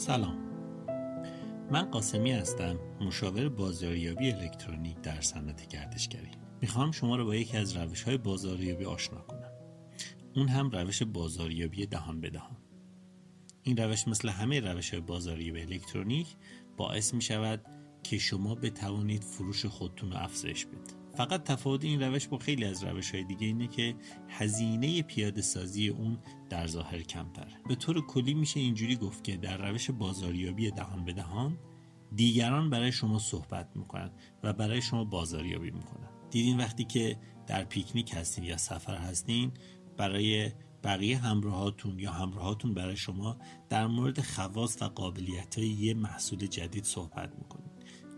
سلام. من قاسمی هستم مشاور بازاریابی الکترونیک در صنعت گردشگری. می‌خوام شما رو با یکی از روش های بازاریابی آشنا کنم. اون هم روش بازاریابی دهان به دهان. این روش مثل همه روش های بازاریابی الکترونیک باعث می شود که شما بتوانید فروش خودتون رو افزایش بدید. فقط تفاوت این روش با خیلی از روش های دیگه اینه که هزینه پیاده سازی اون در ظاهر کمتره. به طور کلی میشه اینجوری گفت که در روش بازاریابی دهان به دهان دیگران برای شما صحبت می‌کنن و برای شما بازاریابی می‌کنن. دیدین وقتی که در پیکنیک هستین یا سفر هستین برای بقیه همراهاتون یا همراهاتون برای شما در مورد خواص و قابلیت های یه محصول جدید صحبت می‌کنید.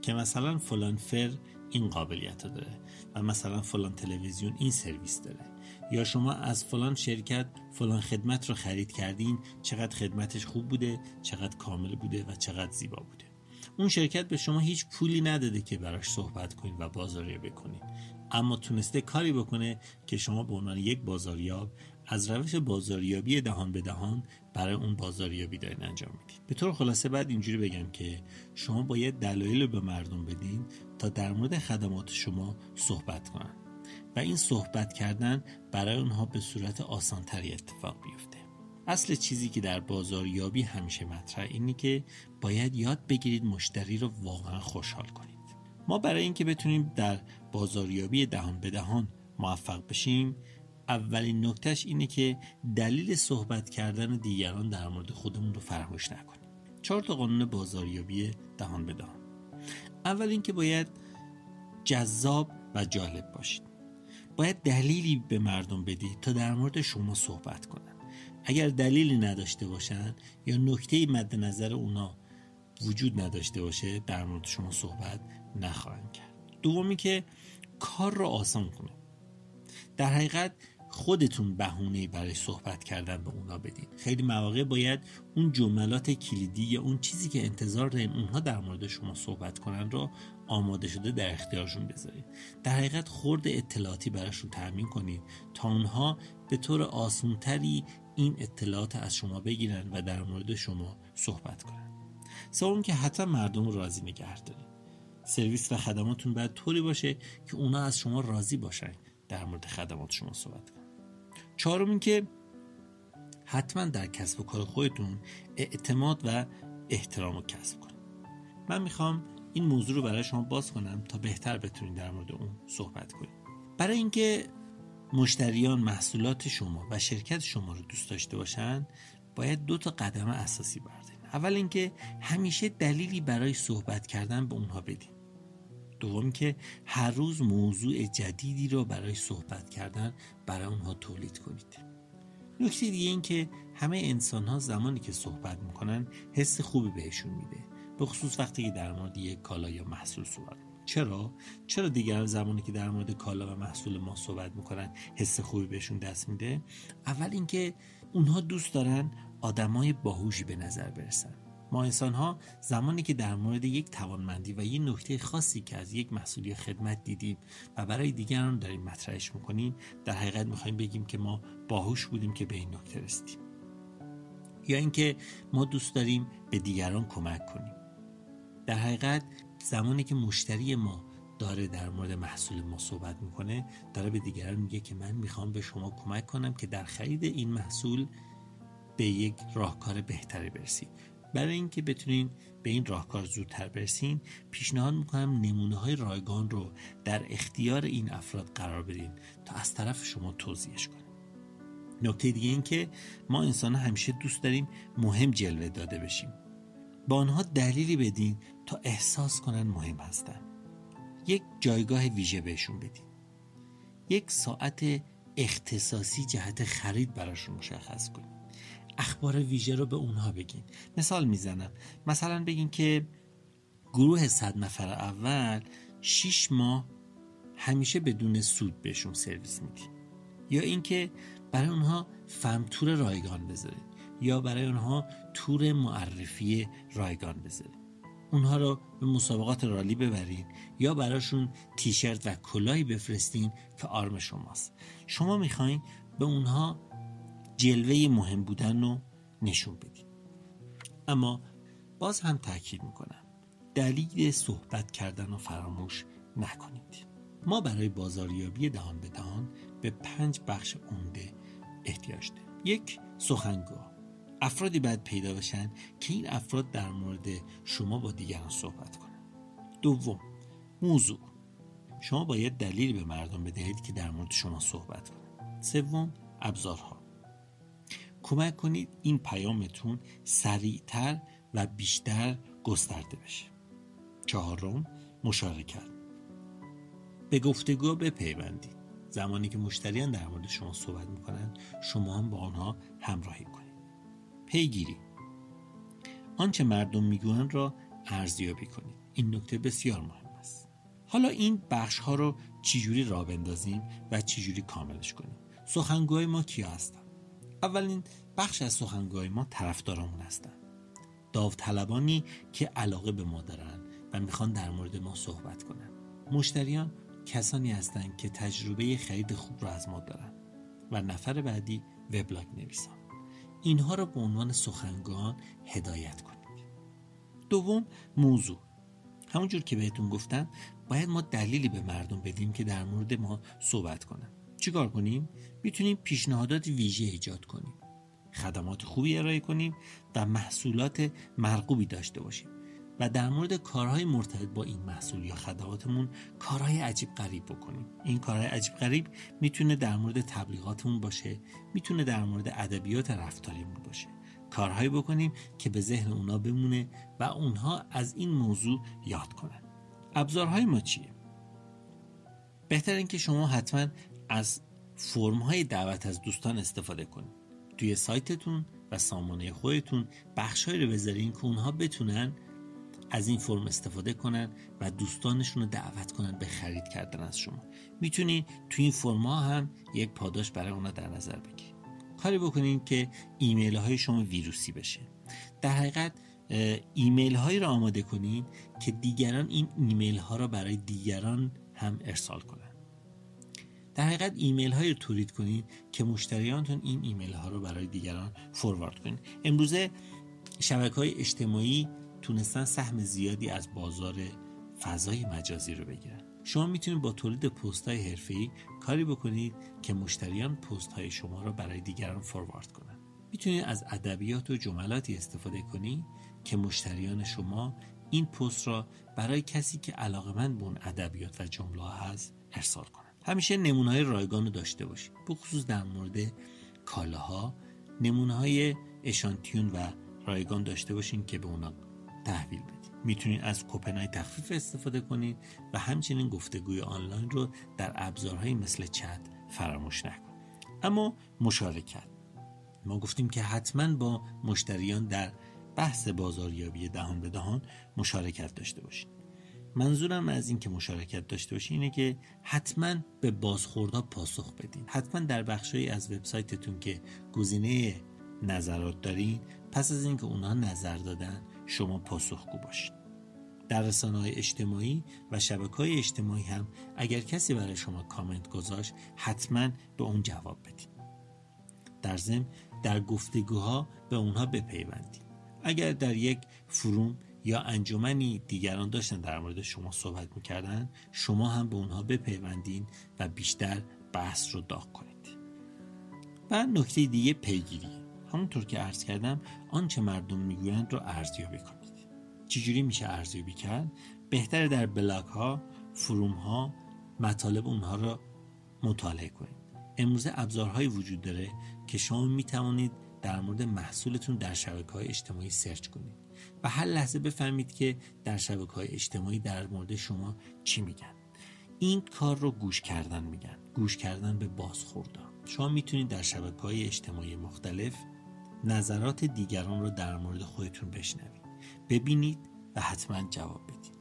که مثلا فلان فر این قابلیت رو داره و مثلا فلان تلویزیون این سرویس داره. یا شما از فلان شرکت فلان خدمت رو خرید کردین چقدر خدمتش خوب بوده چقدر کامل بوده و چقدر زیبا بوده. اون شرکت به شما هیچ پولی نداده که براش صحبت کنید و بازاریابی بکنید اما تونسته کاری بکنه که شما به عنوان یک بازاریاب از روش بازاریابی دهان به دهان برای اون بازاریابی دارین انجام می‌دید به طور خلاصه بعد اینجوری بگم که شما باید دلایل به مردم بدین تا در مورد خدمات شما صحبت کنن. و این صحبت کردن برای اونها به صورت آسانتری اتفاق بیفته. اصل چیزی که در بازاریابی همیشه مطرح اینه که باید یاد بگیرید مشتری رو واقعا خوشحال کنید. ما برای اینکه بتونیم در بازاریابی دهان به دهان موفق بشیم اولین نکتهش اینه که دلیل صحبت کردن دیگران در مورد خودمون رو فراموش نکنیم. چهار تا قانون بازاریابی دهان به دهان. اول اینکه باید جذاب و جالب باشید. باید دلیلی به مردم بدید تا در مورد شما صحبت کنند. اگر دلیلی نداشته باشند یا نکته مد نظر اونا وجود نداشته باشه در مورد شما صحبت نخواهند کرد. دومی که کار رو آسان کنه در حقیقت خودتون بهونه برای صحبت کردن به اونا بدین. خیلی مواقع باید اون جملات کلیدی یا اون چیزی که انتظار دارین اونها در مورد شما صحبت کنن رو آماده شده در اختیارشون بذارید در حقیقت خورد اطلاعاتی براشون تأمین کنید تا اونها به طور آسونتری این اطلاعات از شما بگیرن و در مورد شما صحبت کنن. سوم که حتی مردم راضی نگه دارید سرویس و خدماتون باید طوری باشه که اونا از شما راضی باشن. در مورد خدمات شما صحبت کنن چهارم این که حتما در کسب و کار خودتون اعتماد و احترام رو کسب کنید. من می‌خوام این موضوع رو برای شما باز کنم تا بهتر بتونید در مورد اون صحبت کنید. برای اینکه مشتریان محصولات شما و شرکت شما رو دوست داشته باشن باید دو تا قدم اساسی بردارید. اول اینکه همیشه دلیلی برای صحبت کردن به اونها بدین. دوم که هر روز موضوع جدیدی را برای صحبت کردن برای اونها تولید کنید. نکته دیگه این که همه انسان ها زمانی که صحبت می‌کنن حس خوبی بهشون میده. به خصوص وقتی که در مورد یک کالا یا محصول صحبت چرا؟ چرا دیگر زمانی که در مورد کالا و محصول ما صحبت می‌کنن حس خوبی بهشون دست میده؟ اول اینکه اونها دوست دارن آدمای باهوشی به نظر برسن. ما انسان ها زمانی که در مورد یک توانمندی و یک نکته خاصی که از یک محصول خدمت دیدیم و برای دیگران داریم مطرحش می‌کنیم در حقیقت می‌خوایم بگیم که ما باهوش بودیم که به این نکته رسیدیم. یا اینکه ما دوست داریم به دیگران کمک کنیم. در حقیقت زمانی که مشتری ما داره در مورد محصول ما صحبت می‌کنه داره به دیگران میگه که من می‌خوام به شما کمک کنم که در خرید این محصول به یک راهکار بهتری برسید. برای اینکه بتونین به این راهکار زودتر برسین پیشنهاد می‌کنم نمونه های رایگان رو در اختیار این افراد قرار بدین تا از طرف شما توضیحش کنیم نکته دیگه این که ما انسان همیشه دوست داریم مهم جلوه داده بشیم. با آنها دلیلی بدین تا احساس کنن مهم هستن. یک جایگاه ویژه بهشون بدین. یک ساعت اختصاصی جهت خرید براشون مشخص کنید اخبار ویژه رو به اونها بگین. مثال می‌زنم. مثلا بگین که گروه صد نفر اول 6 ماه همیشه بدون سود بهشون سرویس میدین. یا اینکه برای اونها فهم تور رایگان بذارید یا برای اونها تور معرفی رایگان بذارید اونها رو به مسابقات رالی ببرین. یا براشون تیشرت و کلاهی بفرستین که آرم شماست. شما می‌خواین به اونها جلوه مهم بودن رو نشون بدید اما باز هم تاکید می‌کنم دلیل صحبت کردن رو فراموش نکنید. ما برای بازاریابی دهان به دهان به پنج بخش عمده احتیاج داریم. یک سخنگاه افرادی باید پیدا بشن که این افراد در مورد شما با دیگران صحبت کنند. دوم موضوع. شما باید دلیل به مردم بدهید که در مورد شما صحبت کنند. سوم ابزارها. کمک کنید این پیامتون سریعتر و بیشتر گسترده بشه. چهارم مشارکت. به گفتگو بپیوندید. زمانی که مشتریان در مورد شما صحبت می‌کنند شما هم با آنها همراهی کنید. پیگیری. آنچه مردم می‌گویند را ارزیابی کنید. این نکته بسیار مهم است. حالا این بخش ها رو چجوری را بندازیم و چجوری کاملش کنیم؟ سخنگوی ما کیا هستند اولین بخش از سخنگوی ما طرفدارامون هستند داوطلبانی که علاقه به ما دارن و می‌خوان در مورد ما صحبت کنن. مشتریان کسانی هستند که تجربه خرید خوب را از ما دارن و نفر بعدی وبلاگ نویسان. اینها را به عنوان سخنگان هدایت کنید. دوم موضوع. همونجور که بهتون گفتم باید ما دلیلی به مردم بدیم که در مورد ما صحبت کنن. چیکار کنیم؟ می‌تونیم پیشنهادات ویژه ایجاد کنیم. خدمات خوبی ارائه کنیم و محصولات مرغوبی داشته باشیم. و در مورد کارهای مرتبط با این محصول یا خدماتمون کارهای عجیب غریب بکنیم. این کارهای عجیب غریب می‌تونه در مورد تبلیغاتمون باشه می‌تونه در مورد ادبیات رفتاریمون باشه. کارهایی بکنیم که به ذهن اونا بمونه و اونها از این موضوع یاد کنن. ابزارهای ما چیه؟ بهتر اینکه شما حتما از فرم های دعوت از دوستان استفاده کنید. توی سایتتون و سامانه خودتون بخشهایی رو بذارین که اونها بتونن از این فرم استفاده کنن و دوستانشون رو دعوت کنن به خرید کردن از شما. می‌تونید تو این فرم ها هم یک پاداش برای اونا در نظر بگیرید کاری بکنین که ایمیل های شما ویروسی بشه. در حقیقت ایمیل هایی رو آماده کنین که دیگران این ایمیل ها را برای دیگران هم ارسال کنن. در حقیقت ایمیل های رو تولید کنید که مشتریانتون این ایمیل ها رو برای دیگران forward کنید امروزه شبکه های اجتماعی تونستن سهم زیادی از بازار فضای مجازی رو بگیرن شما می‌تونید با تولید پست های حرفه‌ای کاری بکنید که مشتریان پست های شما را برای دیگران فوروارد کنند. می‌تونید از ادبیات و جملاتی استفاده کنید که مشتریان شما این پست را برای کسی که علاقمند به اون ادبیات و جمله هست ارسال کنند. همیشه نمونه های رایگان رو داشته باشید بخصوص در مورد کالاها نمونه های اشانتیون و رایگان داشته باشین که به اونا تحویل بدید می‌تونید از کوپن تخفیف استفاده کنید و همچنین گفتگوی آنلاین رو در ابزارهایی مثل چت فراموش نکنید اما مشارکت. ما گفتیم که حتما با مشتریان در بحث بازاریابی دهان به دهان مشارکت داشته باشید منظورم از اینکه مشارکت داشته باشی اینه که حتما به بازخوردها پاسخ بدین. حتما در بخشی از وبسایتتون که گزینه نظرات دارین پس از اینکه اونها نظر دادن شما پاسخگو باشید در رسانه های اجتماعی و شبکه های اجتماعی هم اگر کسی برای شما کامنت گذاشت حتما به اون جواب بدین. در ضمن در گفتگوها به اونها بپیوندید اگر در یک فروم یا انجمنی دیگران داشتن در مورد شما صحبت می‌کردن شما هم به اونها بپیوندین و بیشتر بحث رو داغ کنید. و نکته دیگه پیگیری. همونطور که عرض کردم آنچه مردم می‌گویند رو ارزیابی کنید. چجوری میشه ارزیابی کرد؟ بهتر در بلاگ ها فروم ها مطالب اونها رو مطالعه کنید. امروزه ابزارهایی وجود داره که شما می‌توانید در مورد محصولتون در شبکه های اجتماعی سرچ کنید. و هر لحظه بفهمید که در شبکه های اجتماعی در مورد شما چی میگن. این کار رو گوش کردن میگن. گوش کردن به بازخوردها شما می‌تونید در شبکه های اجتماعی مختلف نظرات دیگران رو در مورد خودتون بشنوید. ببینید و حتما جواب بدید.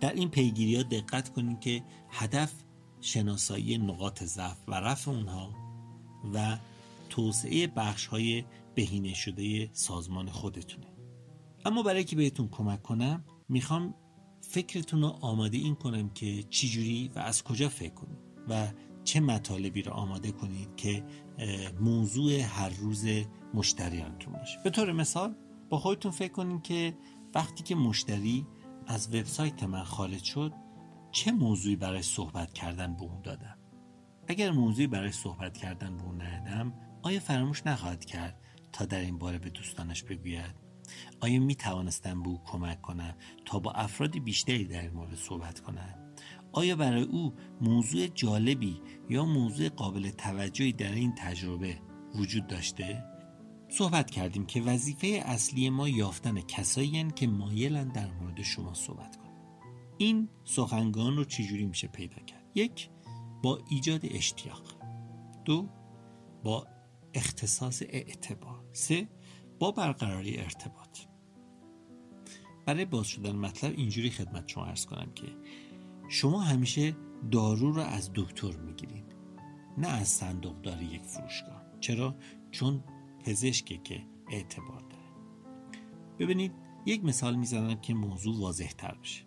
در این پیگیری ها دقت کنید که هدف شناسایی نقاط ضعف و رفع اونها و توسعه بخش های بهینه شده سازمان خودتونه. اما برای که بهتون کمک کنم می‌خوام فکرتون رو آماده این کنم که چجوری و از کجا فکر کنید و چه مطالبی رو آماده کنید که موضوع هر روز مشتریانتون باشه. به طور مثال با خودتون فکر کنید که وقتی که مشتری از وبسایت من خارج شد چه موضوعی برای صحبت کردن به اون دادم؟ اگر موضوعی برای صحبت کردن به اون ندادم آیا فراموش نخواهد کرد تا در این باره به دوستانش بگوید آیا می توانستم به او کمک کنم تا با افراد بیشتری در این مورد صحبت کنم؟ آیا برای او موضوع جالبی یا موضوع قابل توجهی در این تجربه وجود داشته؟ صحبت کردیم که وظیفه اصلی ما یافتن کسایی که مایلن در مورد شما صحبت کنند این سخنگان رو چجوری میشه پیدا کرد؟ یک با ایجاد اشتیاق. دو با اختصاص اعتبار. سه با برقراری ارتباط. برای باز شدن مطلب اینجوری خدمت شما ارز کنم که شما همیشه دارو رو از دکتر می‌گیرید نه از صندوقدار یک فروشگاه. چرا؟ چون پزشکه که اعتبار داره. ببینید یک مثال می‌زنم که موضوع واضح تر بشه.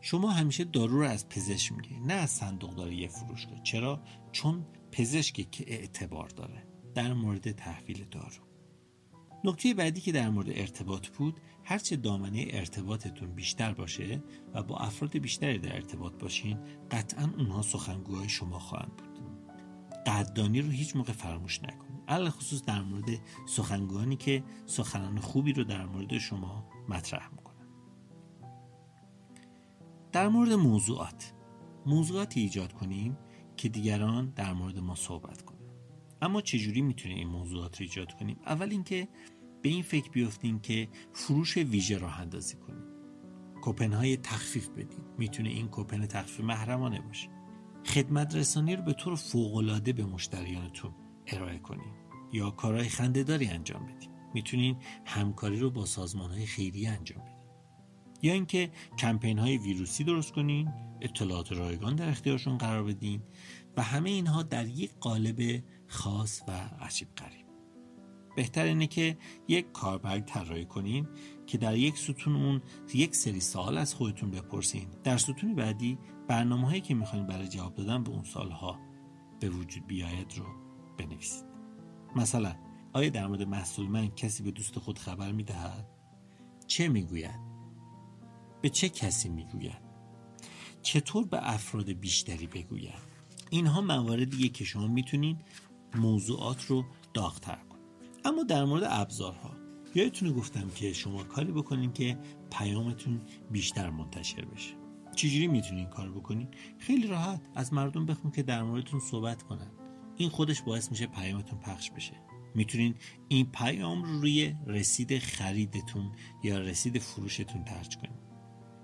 شما همیشه دارو رو از پزشک می‌گیرید نه از صندوقدار یک فروشگاه. چرا؟ چون پزشکه که اعتبار داره در مورد تحویل دارو. نکته بعدی که در مورد ارتباط بود هرچه دامنه ارتباطتون بیشتر باشه و با افراد بیشتری در ارتباط باشین قطعا اونها سخنگوهای شما خواهند بود. قدردانی رو هیچ موقع فراموش نکنید علل خصوص در مورد سخنگوانی که سخنان خوبی رو در مورد شما مطرح می‌کنن. در مورد موضوعات. موضوعاتی ایجاد کنیم که دیگران در مورد ما صحبت کنند اما چجوری می‌تونیم این موضوعات رو ایجاد کنیم؟ اول اینکه به این فکر بیفتیم که فروش ویژه راه اندازی کنیم. کوپن های تخفیف بدیم. می‌تونه این کوپن تخفیف محرمانه باشه. خدمت رسانی رو به طور فوقالعاده به مشتریانتون ارائه کنیم. یا کارهای خندهداری انجام بدیم. می‌تونین همکاری رو با سازمان های خیریه انجام بدیم یا اینکه کمپین های ویروسی درست کنین اطلاعات رایگان در اختیارشون قرار بدین و همه اینها در یک قالب خاص و عجیب غریب. بهتر اینه که یک کاربرگ طراحی کنین که در یک ستون اون یک سری سوال از خودتون بپرسین. در ستون بعدی برنامه هایی که می‌خواین برای جواب دادن به اون سالها به وجود بیاید رو بنویسید. مثلا آیا در مورد محصول من کسی به دوست خود خبر می‌دهد؟ چه می‌گوید؟ به چه کسی می‌گوید؟ چطور به افراد بیشتری بگوید؟ اینها مواردیه که شما می‌تونید موضوعات رو داغتر کنید اما در مورد ابزارها یادتونه گفتم که شما کاری بکنین که پیامتون بیشتر منتشر بشه. چجوری می‌تونین کار بکنین؟ خیلی راحت از مردم بخون که در موردتون صحبت کنن. این خودش باعث میشه پیامتون پخش بشه. می‌تونین این پیام رو روی رسید خریدتون یا رسید فروشتون ترج کنید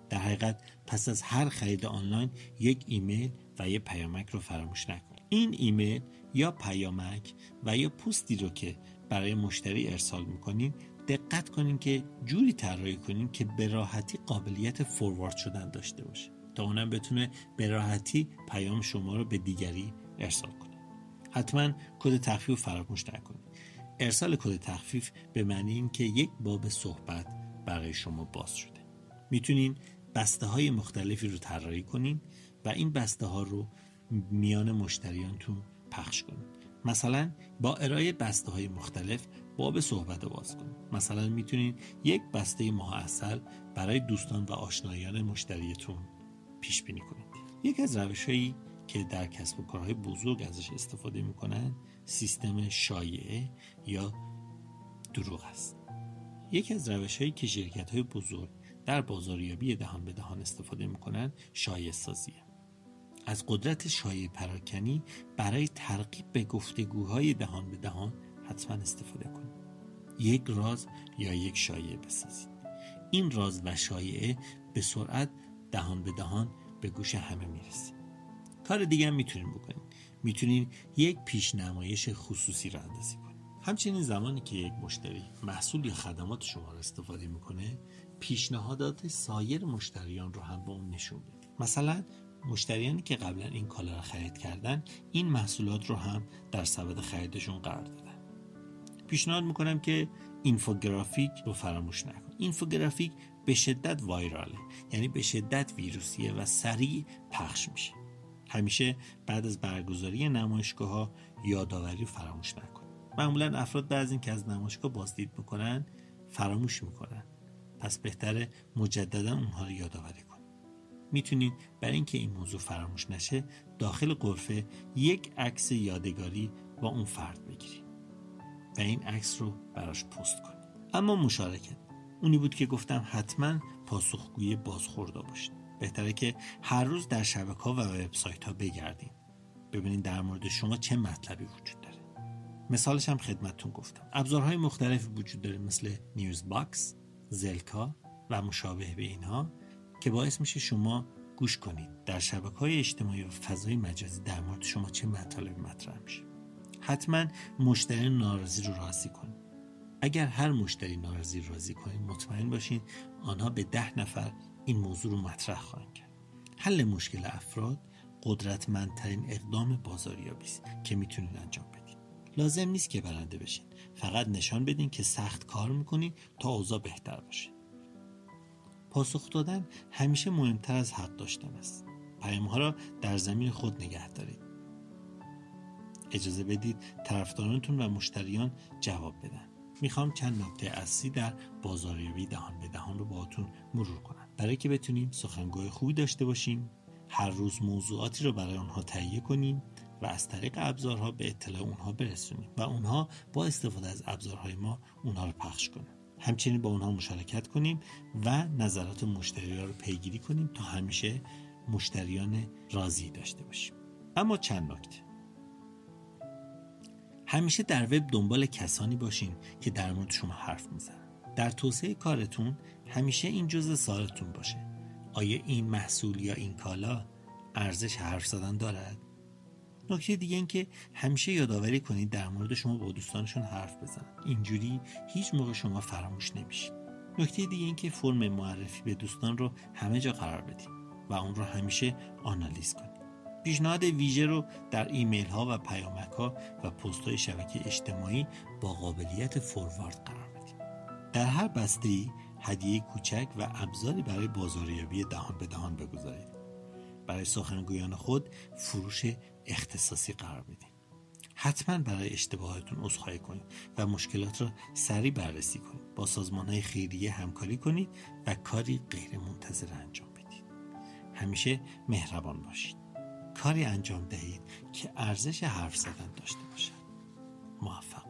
در حقیقت پس از هر خرید آنلاین یک ایمیل و یک پیامک رو فراموش نکنید این ایمیل یا پیامک و یا پستی رو که برای مشتری ارسال می‌کنین دقت کنین که جوری طراحی کنین که به راحتی قابلیت فوروارد شدن داشته باشه تا اونم بتونه به راحتی پیام شما رو به دیگری ارسال کنه. حتما کد تخفیف فراموش نکنید ارسال کد تخفیف به معنی این که یک باب صحبت برای شما باز شده. می‌تونین بسته های مختلفی رو طراحی کنین و این بسته ها رو میان مشتریانتون پخش کنید مثلا با ارائه بسته های مختلف باب صحبت رو باز کنید مثلا می‌تونید یک بسته ماه اصل برای دوستان و آشنایان مشتریتون پیش بینی کنید. یک از روش هایی که در کسب و کارهای بزرگ ازش استفاده می‌کنن سیستم شایعه یا دروغ است. یکی از روش هایی که شرکت های بزرگ در بازاریابی دهان به دهان استفاده می‌کنن شایع سازیه. از قدرت شایع پراکنی برای ترغیب به گفتگوهای دهان به دهان حتما استفاده کنید. یک راز یا یک شایعه بسازید. این راز و شایعه به سرعت دهان به دهان به گوش همه می‌رسه. کار دیگه هم می‌تونین بکنید می‌تونین یک پیشنمایش خصوصی را اندازی کنید. همچنین زمانی که یک مشتری محصول یا خدمات شما را استفاده می‌کنه پیشنهادات سایر مشتریان رو هم به اون نشون بدید مثلا مشتریانی که قبلا این کالا را خرید کردن این محصولات رو هم در سبد خریدشون قرار دادن. پیشنهاد می‌کنم که اینفوگرافیک رو فراموش نکن. اینفوگرافیک به شدت وایراله یعنی به شدت ویروسیه و سریع پخش میشه. همیشه بعد از برگزاری نمایشگاه ها یادآوری رو فراموش نکن. معمولا افراد بعد از اینکه از نمایشگاه بازدید می‌کنن فراموش می‌کنن. پس بهتره مجددا اونها رو یادآوری می‌تونید برای اینکه این موضوع فراموش نشه داخل قرفه یک عکس یادگاری با اون فرد بگیرید و این عکس رو براش پست کنید. اما مشارکت. اونی بود که گفتم حتما پاسخگوی بازخوردا باشید. بهتره که هر روز در شبکه ها و وبسایت ها بگردیم ببینید در مورد شما چه مطلبی وجود داره. مثالش هم خدمتتون گفتم. ابزارهای مختلفی وجود داره مثل نیوز باکس زلکا و مشابه به اینها. که باعث میشه شما گوش کنید. در شبکه های اجتماعی و فضای مجازی در مورد شما چه مطالبی مطرح میشه؟ حتما مشتری ناراضی رو راضی کنید اگر هر مشتری ناراضی راضی کنید مطمئن باشین آنها به ده نفر این موضوع رو مطرح خواهند کرد. حل مشکل افراد قدرتمندترین اقدام بازاریابی است که می‌تونید انجام بدید. لازم نیست که برنده بشین. فقط نشان بدین که سخت کار می‌کنید تا اوضاع بهتر باشه. پاسخ دادن همیشه مهمتر از حق داشتن است. پیامها را در زمین خود نگه دارید. اجازه بدید طرفدارانتون و مشتریان جواب بدن. می‌خوام چند نکته اصلی در بازاریابی دهان به دهان رو باهاتون مرور کنم. برای که بتونیم سخنگوی خوبی داشته باشیم هر روز موضوعاتی رو برای آنها تهیه کنیم و از طریق ابزارها به اطلاع اونها برسونیم و اونها با استفاده از ابزارهای ما اونها رو پخش کنیم همچنین با اونها مشارکت کنیم و نظرات مشتری رو پیگیری کنیم تا همیشه مشتریان راضی داشته باشیم. اما چند نکته. همیشه در وب دنبال کسانی باشین که در مورد شما حرف می‌زنن. در توسعه کارتون همیشه این جزء سالتون باشه. آیا این محصول یا این کالا ارزش حرف زدن دارد؟ نکته دیگه این که همیشه یادآوری کنید در مورد شما با دوستانشون حرف بزنن. اینجوری هیچ موقع شما فراموش نمیشید. نکته دیگه این که فرم معرفی به دوستان رو همه جا قرار بدید و اون رو همیشه آنالیز کنید. پیشنهاد ویژه رو در ایمیل ها و پیامک ها و پست های شبکه اجتماعی با قابلیت فوروارد قرار بدید. در هر بسته هدیه کوچک و ابزاری برای بازاریابی دهان به دهان بگذارید. برای سخنگویان خود فروش اختصاصی قرار بدید حتما برای اشتباهاتون عذرخواهی کنید و مشکلات را سریع بررسی کنید. با سازمان های خیریه همکاری کنید و کاری غیر منتظر انجام بدید. همیشه مهربان باشید. کاری انجام دهید که ارزش حرف زدن داشته باشد. موفق